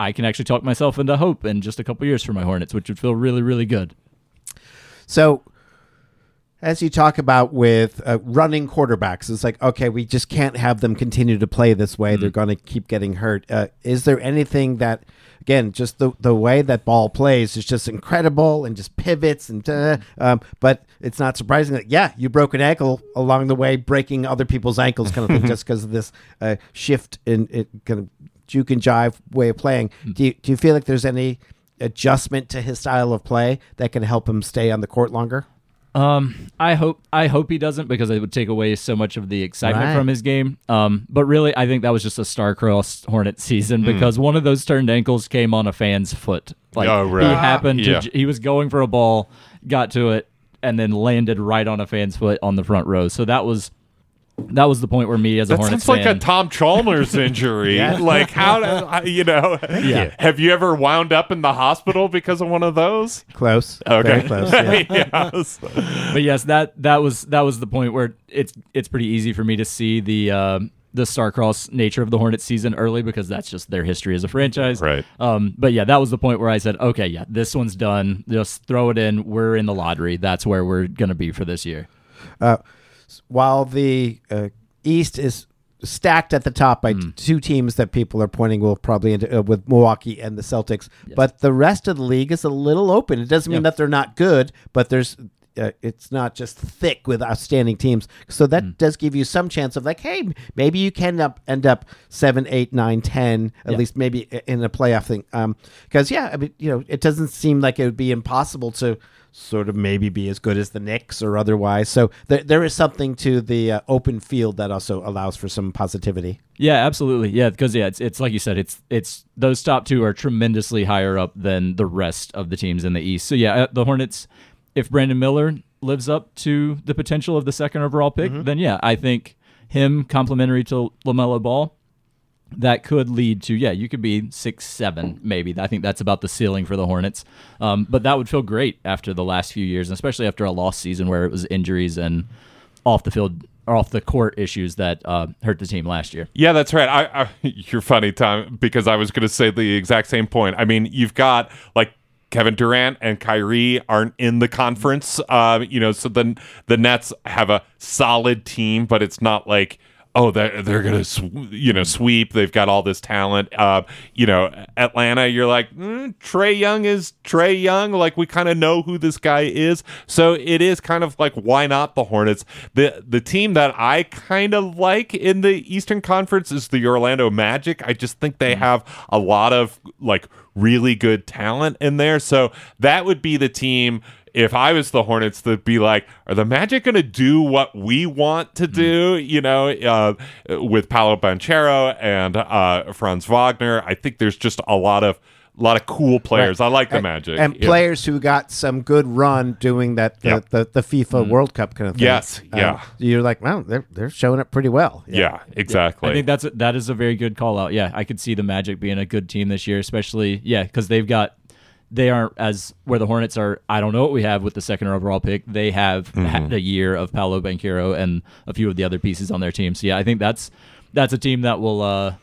I can actually talk myself into hope in just a couple years for my Hornets, which would feel really really good. So, as you talk about with uh, running quarterbacks, it's like, okay, we just can't have them continue to play this way. They're going to keep getting hurt. Uh, is there anything that, again, just the, the way that ball plays is just incredible and just pivots and, uh, um, but it's not surprising that, yeah, you broke an ankle along the way, breaking other people's ankles kind of thing, [LAUGHS] just because of this uh, shift in it kind of juke and jive way of playing. Do you, do you feel like there's any adjustment to his style of play that can help him stay on the court longer? Um, I hope I hope he doesn't because it would take away so much of the excitement Right. from his game. Um, but really, I think that was just a star-crossed Hornet season because one of those turned ankles came on a fan's foot. Like Oh, right. he happened to Yeah. he was going for a ball, got to it, and then landed right on a fan's foot on the front row. So that was that was the point where me as a That Hornets sounds like fan, a Tom Chalmers injury. [LAUGHS] [LAUGHS] Like how, do- you know? Yeah. Have you ever wound up in the hospital because of one of those? Close. Okay. Very close. Yeah. [LAUGHS] yes. but yes, that that was that was the point where it's it's pretty easy for me to see the uh, the star-crossed nature of the Hornets season early because that's just their history as a franchise. Right. Um, but yeah, that was the point where I said, okay, yeah, this one's done. Just throw it in. We're in the lottery. That's where we're gonna be for this year. While the uh, East is stacked at the top by t- two teams that people are pointing will probably into uh, with Milwaukee and the Celtics, but the rest of the league is a little open. It doesn't mean Yeah. that they're not good, but there's uh, it's not just thick with outstanding teams. So that Hmm. does give you some chance of like, hey, maybe you can up, end up seven, eight, nine, ten, at Yeah. least maybe in a playoff thing. Um, because yeah, I mean, you know, it doesn't seem like it would be impossible to sort of maybe be as good as the Knicks or otherwise. So there, there is something to the uh, open field that also allows for some positivity. Yeah, absolutely. Yeah, because yeah, it's it's like you said, it's it's those top two are tremendously higher up than the rest of the teams in the East. So yeah, uh, the Hornets, if Brandon Miller lives up to the potential of the second overall pick, then yeah, I think him complementary to LaMelo Ball, that could lead to yeah, you could be six seven maybe. I think that's about the ceiling for the Hornets. Um, but that would feel great after the last few years, especially after a lost season where it was injuries and off the field or off the court issues that uh, hurt the team last year. Yeah, that's right. I, I [LAUGHS] you're funny, Tom, because I was going to say the exact same point. I mean, you've got like Kevin Durant and Kyrie aren't in the conference. Uh, you know, so then the Nets have a solid team, but it's not like oh they're they're gonna sw- you know sweep. They've got all this talent. Uh, you know, Atlanta, you're like mm, Trae Young is Trae Young. Like we kind of know who this guy is, so it is kind of like why not the Hornets? The the team that I kind of like in the Eastern Conference is the Orlando Magic. I just think they have a lot of like really good talent in there. So that would be the team if I was the Hornets, that'd be like, are the Magic going to do what we want to do? You know, uh, with Paolo Banchero and uh, Franz Wagner. I think there's just a lot of a lot of cool players. I like the and, Magic and Yeah. players who got some good run doing that the, Yeah. the, the FIFA World Cup kind of thing. Yes, yeah. you're like, wow, they're they're showing up pretty well. Yeah, exactly. I think that's a, that is a very good call out. Yeah, I could see the Magic being a good team this year, especially yeah, because they've got they aren't as where the Hornets are. I don't know what we have with the second overall pick. They have had a year of Paolo Banchero and a few of the other pieces on their team. So yeah, I think that's that's a team that will. uh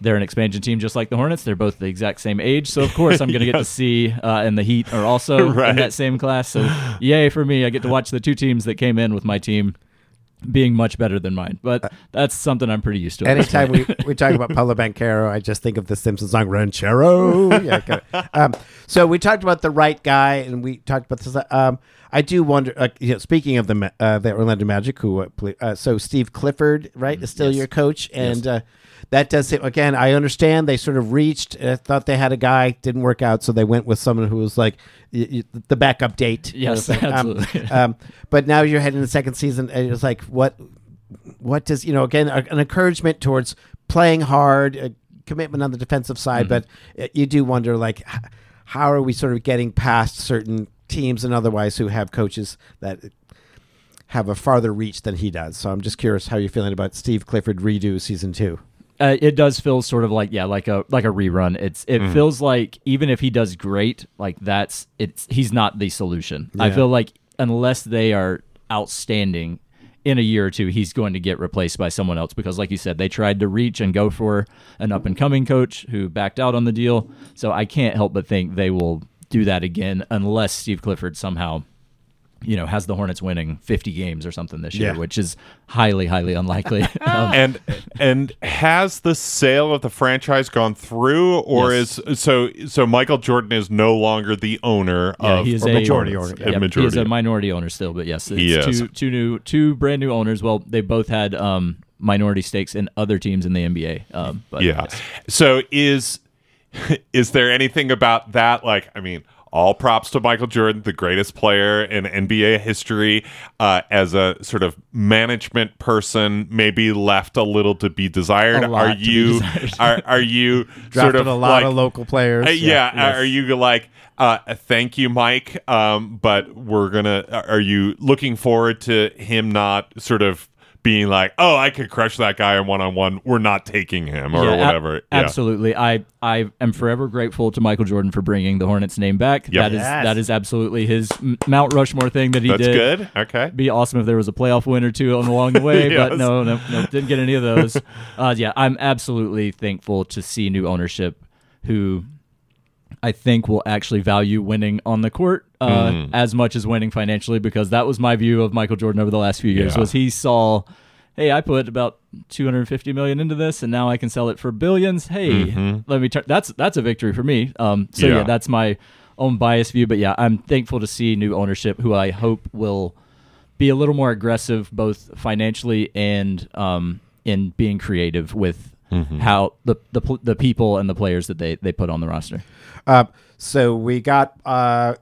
they're an expansion team just like the Hornets. They're both the exact same age. So, of course, I'm going [LAUGHS] to get to see, uh, and the Heat are also [LAUGHS] Right. in that same class. So, yay for me. I get to watch the two teams that came in with my team being much better than mine. But that's something I'm pretty used to. Anytime we, [LAUGHS] we talk about Paolo Banchero, I just think of the Simpsons song "Ranchero." [LAUGHS] Yeah, um, so we talked about the right guy, and we talked about this. Um, I do wonder. Uh, you know, speaking of the uh, the Orlando Magic, who uh, uh, so Steve Clifford, right, is still your coach, and uh, that does it again. I understand they sort of reached, uh, thought they had a guy, didn't work out, so they went with someone who was like y- y- the backup date. Yes. Um, absolutely. [LAUGHS] um, but now you're heading the second season, and it's like what what does you know again an encouragement towards playing hard a commitment on the defensive side but uh, you do wonder like how are we sort of getting past certain teams and otherwise who have coaches that have a farther reach than he does so i'm just curious how you're feeling about steve clifford redo season two uh, it does feel sort of like yeah, like a like a rerun. It's it feels like even if he does great, like that's it's he's not the solution. I feel like unless they are outstanding in a year or two, he's going to get replaced by someone else because, like you said, they tried to reach and go for an up and coming coach who backed out on the deal. So I can't help but think they will do that again unless Steve Clifford somehow. You know, has the Hornets winning 50 games or something this year, Yeah. which is highly, highly unlikely. [LAUGHS] um, and and has the sale of the franchise gone through or Yes. is so so Michael Jordan is no longer the owner Yeah, of he is a majority Hornets. owner, A Yep, majority He is a minority owner still, but yes, it's He is. two two new two brand new owners. Well, they both had um, minority stakes in other teams in the NBA. Um, but yeah yes. so is [LAUGHS] is there anything about that like i mean all props to Michael Jordan, the greatest player in NBA history, uh, as a sort of management person, maybe left a little to be desired. Are you desired. [LAUGHS] are are you [LAUGHS] sort of a lot like, of local players Uh, yeah, yes. are you like uh, thank you mike um, but we're gonna are you looking forward to him not sort of being like, "Oh, I could crush that guy in one on one. We're not taking him or Yeah, ab- whatever." Yeah. Absolutely. I I am forever grateful to Michael Jordan for bringing the Hornets name back. Yep. That is Yes. that is absolutely his Mount Rushmore thing that he That's did. good. Okay. Be awesome if there was a playoff win or two along the way, [LAUGHS] Yes. but no, no, no, didn't get any of those. Uh, yeah, I'm absolutely thankful to see new ownership who I think will actually value winning on the court uh, Mm. as much as winning financially because that was my view of Michael Jordan over the last few years Yeah. was he saw hey I put about 250 million into this and now I can sell it for billions hey let me turn that's that's a victory for me um so yeah. Mm-hmm. Yeah. that's my own biased view but yeah I'm thankful to see new ownership who I hope will be a little more aggressive both financially and um in being creative with Mm-hmm. how the, the the people and the players that they they put on the roster Uh, so we got uh,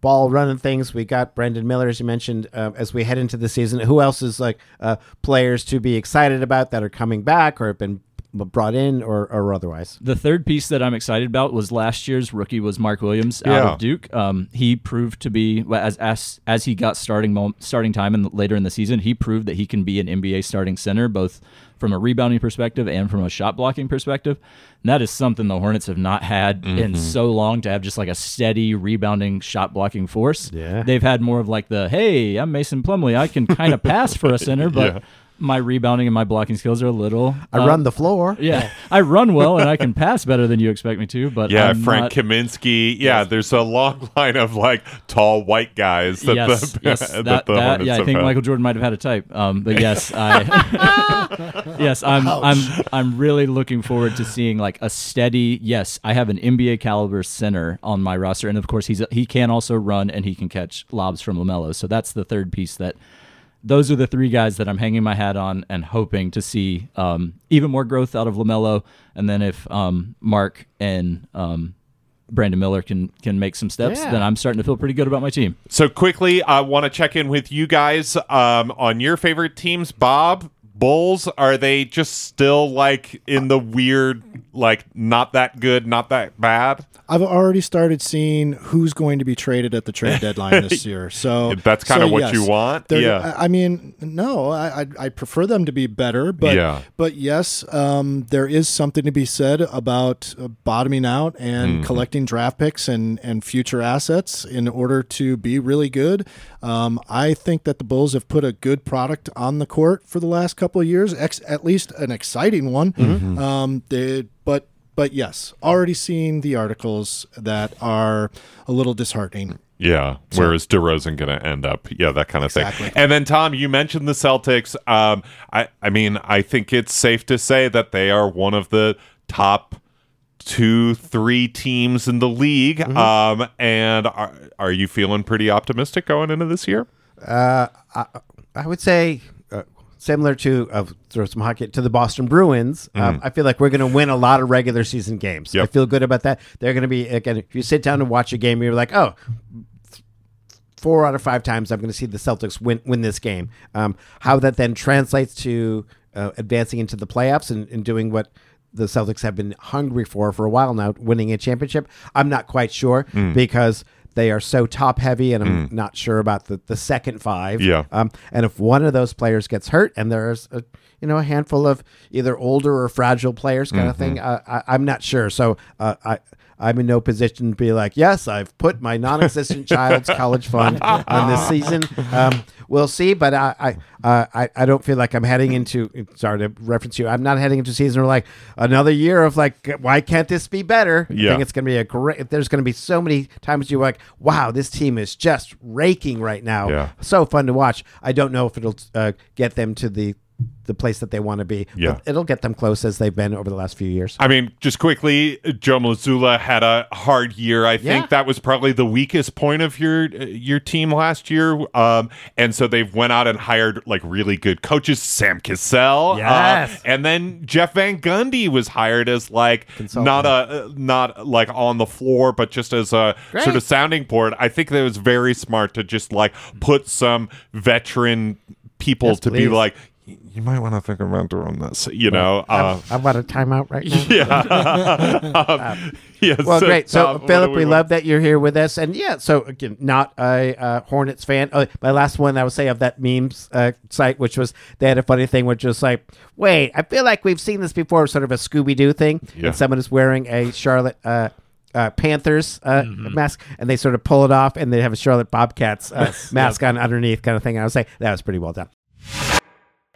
ball running things. We got Brandon Miller, as you mentioned, uh, as we head into the season. Who else is like uh, players to be excited about that are coming back or have been brought in or, or otherwise? The third piece that I'm excited about was last year's rookie was Mark Williams out Yeah. of Duke. Um, he proved to be as as as he got starting starting time and later in the season. He proved that he can be an NBA starting center, both from a rebounding perspective and from a shot blocking perspective. And that is something the Hornets have not had in mm-hmm. so long to have just like a steady rebounding shot blocking force. Yeah. they've had more of like the hey, I'm Mason Plumlee, I can kind of pass for a center, [LAUGHS] but. Yeah. My rebounding and my blocking skills are a little. I uh, run the floor. [LAUGHS] yeah, [LAUGHS] I run well and I can pass better than you expect me to. But Yeah, I'm Frank not- Kaminsky. Yeah, there's a long [LAUGHS] line of like tall white guys that yes, the, yes, that that, the that- yeah. I think had. Michael Jordan might have had a type. Um, but yes, I, yes, I'm, I'm, I'm really looking forward to seeing like a steady. Yes, I have an NBA caliber center on my roster, and of course he's he can also run and he can catch lobs from LaMelo. So that's the third piece that. Those are the three guys that I'm hanging my hat on and hoping to see um, even more growth out of LaMelo. And then if um, Mark and um, Brandon Miller can can make some steps, Yeah. then I'm starting to feel pretty good about my team. So quickly, I want to check in with you guys um, on your favorite teams. Bob, Bulls, are they just still like in the weird, like not that good, not that bad? I've already started seeing who's going to be traded at the trade deadline this [LAUGHS] year. So That's kinda so what yes, you want? Yeah. I mean, no, I I I prefer them to be better, but Yeah. but yes, um, there is something to be said about bottoming out and Mm-hmm. collecting draft picks and and future assets in order to be really good. Um, I think that the Bulls have put a good product on the court for the last couple of years, ex- at least an exciting one. Mm-hmm. Um, they, but but yes, already seeing the articles that are a little disheartening. Yeah. Where is DeRozan going to end up? Yeah, that kind of Exactly. thing. And then Tom, you mentioned the Celtics. Um, I, I mean, I think it's safe to say that they are one of the top two, three teams in the league. Um, and are, are you feeling pretty optimistic going into this year? Uh, I, I would say similar to uh, throw some hockey to the Boston Bruins. Um, I feel like we're going to win a lot of regular season games. Yep. I feel good about that. They're going to be again. If you sit down and watch a game, you're like, oh. Four out of five times, I'm going to see the Celtics win win this game. Um, how that then translates to uh, advancing into the playoffs and, and doing what the Celtics have been hungry for for a while now, winning a championship. I'm not quite sure because they are so top heavy, and I'm not sure about the, the second five. Yeah. Um, and if one of those players gets hurt, and there's a you know a handful of either older or fragile players, kind of thing, uh, I, I'm not sure. So uh, I. I'm in no position to be like, yes, I've put my non-existent [LAUGHS] child's college fund on this [LAUGHS] season. Um, we'll see, but I, I, uh, I, I don't feel like I'm heading into. Sorry to reference you. I'm not heading into season where like another year of like, why can't this be better? I Yeah. think it's going to be a great. There's going to be so many times you're like, wow, this team is just raking right now. Yeah. So fun to watch. I don't know if it'll uh, get them to the the place that they want to be. Yeah. But it'll get them close as they've been over the last few years. I mean, just quickly, Joe Mazzulla had a hard year. I think Yeah. that was probably the weakest point of your your team last year. Um, and so they've went out and hired like really good coaches, Sam Cassell, uh, Yes. and then Jeff Van Gundy was hired as like not a not like on the floor, but just as a Great. sort of sounding board. I think that was very smart to just like put some veteran people Yes, to be like you might want to think about doing this. You know, uh, I want a timeout right now. [LAUGHS] yeah. [LAUGHS] um, yeah. Well, great. So, what Phillip, do we love that you're here with us. And yeah, so again, not a uh, Hornets fan. Oh, my last one I would say of that memes uh, site, which was they had a funny thing, which was like, wait, I feel like we've seen this before, sort of a Scooby Doo thing. Yeah. And someone is wearing a Charlotte. Uh, uh, Panthers uh, mask, and they sort of pull it off, and they have a Charlotte Bobcats uh, mask on underneath, kind of thing. And I was like, that was pretty well done.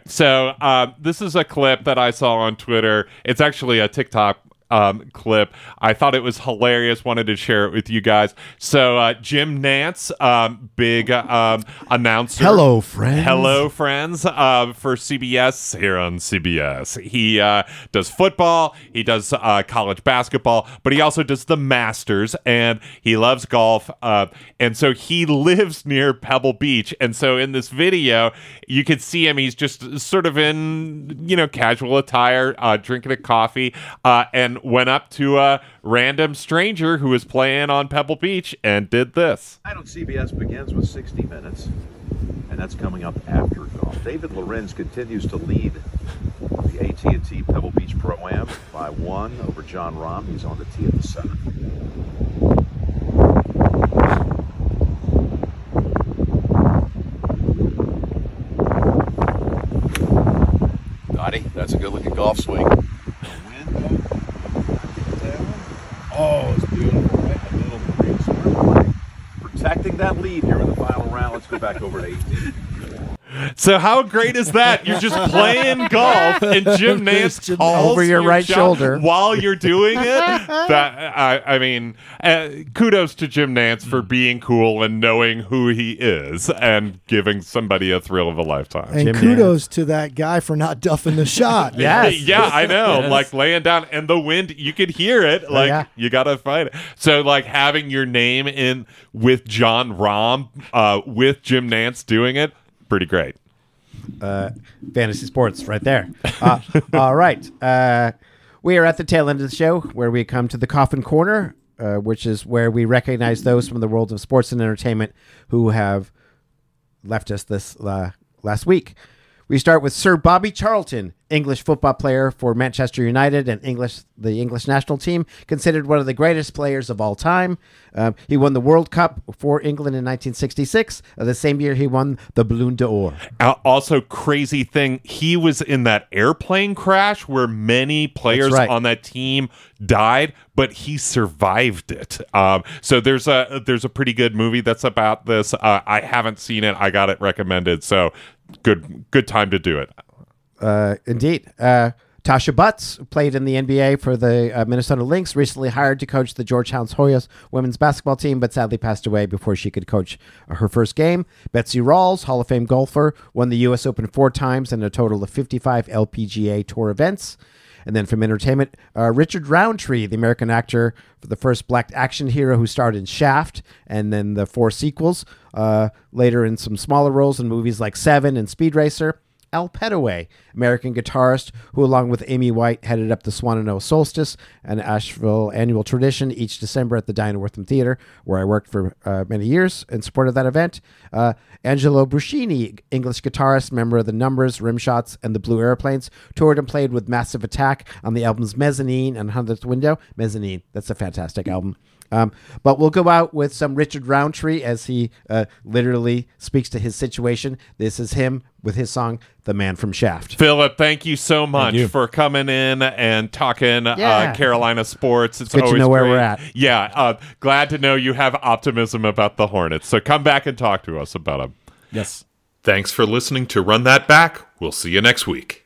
So um, this is a clip that I saw on Twitter. It's actually a TikTok um, clip. I thought it was hilarious. Wanted to share it with you guys. So uh, Jim Nantz, um, big um, announcer. Hello, friends. Hello, friends. Uh, for CBS here on CBS, he uh, does football. He does uh, college basketball, but he also does the Masters, and he loves golf. Uh, and so he lives near Pebble Beach. And so in this video, you could see him. He's just sort of in you know casual attire, uh, drinking a coffee, uh, and went up to a random stranger who was playing on Pebble Beach and did this. I don't CBS begins with 60 Minutes, and that's coming up after golf. David Lorenz continues to lead the AT&T Pebble Beach Pro-Am by one over Jon Rahm. He's on the tee at the seventh. Dottie, that's a good-looking golf swing. Oh, it's beautiful, right in the middle of the green. So we're playing, protecting that lead here in the final round. Let's go back over to 18. So how great is that? You're just playing golf, and Jim Nantz Jim- calls Over your right shot shoulder. while you're doing it. [LAUGHS] That I, I mean, uh, kudos to Jim Nantz for being cool and knowing who he is and giving somebody a thrill of a lifetime. And Jim kudos to that guy for not duffing the shot. [LAUGHS] Yes. yeah, I know. Like laying down, and the wind, you could hear it. Like yeah. you gotta fight it. So, like having your name in with Jon Rahm, uh, with Jim Nantz doing it, pretty great. fantasy sports right there. Uh, [LAUGHS] all right. Uh, we are at the tail end of the show where we come to the coffin corner, uh, which is where we recognize those from the world of sports and entertainment who have left us this uh, last week. We start with Sir Bobby Charlton, English football player for Manchester United and English the English national team, considered one of the greatest players of all time. Um, he won the World Cup for England in 1966. Uh, the same year, he won the Ballon d'Or. Uh, also, crazy thing, he was in that airplane crash where many players right. on that team died, but he survived it. Um, so there's a there's a pretty good movie that's about this. Uh, I haven't seen it. I got it recommended. So good good time to do it. Uh, indeed. Uh, Tasha Butts played in the NBA for the uh, Minnesota Lynx, recently hired to coach the Georgetown Hoyas women's basketball team, but sadly passed away before she could coach her first game. Betsy Rawls, Hall of Fame golfer, won the U.S. Open four times and a total of 55 LPGA Tour events. And then from entertainment, uh, Richard Roundtree, the American actor for the first black action hero who starred in Shaft and then the four sequels, uh, later in some smaller roles in movies like Seven and Speed Racer. Al Petteway, American guitarist who, along with Amy White, headed up the Swannanoa Solstice, an Asheville annual tradition each December at the Diana Wortham Theater, where I worked for uh, many years in support of that event. Uh, Angelo Bruschini, English guitarist, member of the Numbers, Rimshots, and the Blue Aeroplanes, toured and played with Massive Attack on the albums Mezzanine and Hundredth Window. Mezzanine, that's a fantastic album. Um, but we'll go out with some Richard Roundtree as he uh, literally speaks to his situation. This is him with his song, The Man from Shaft. Phillip, thank you so much you. for coming in and talking Yeah. uh, Carolina sports. It's good to always know where great. we're at. Yeah, uh, glad to know you have optimism about the Hornets. So come back and talk to us about them. Yes. Thanks for listening to Run That Back. We'll see you next week.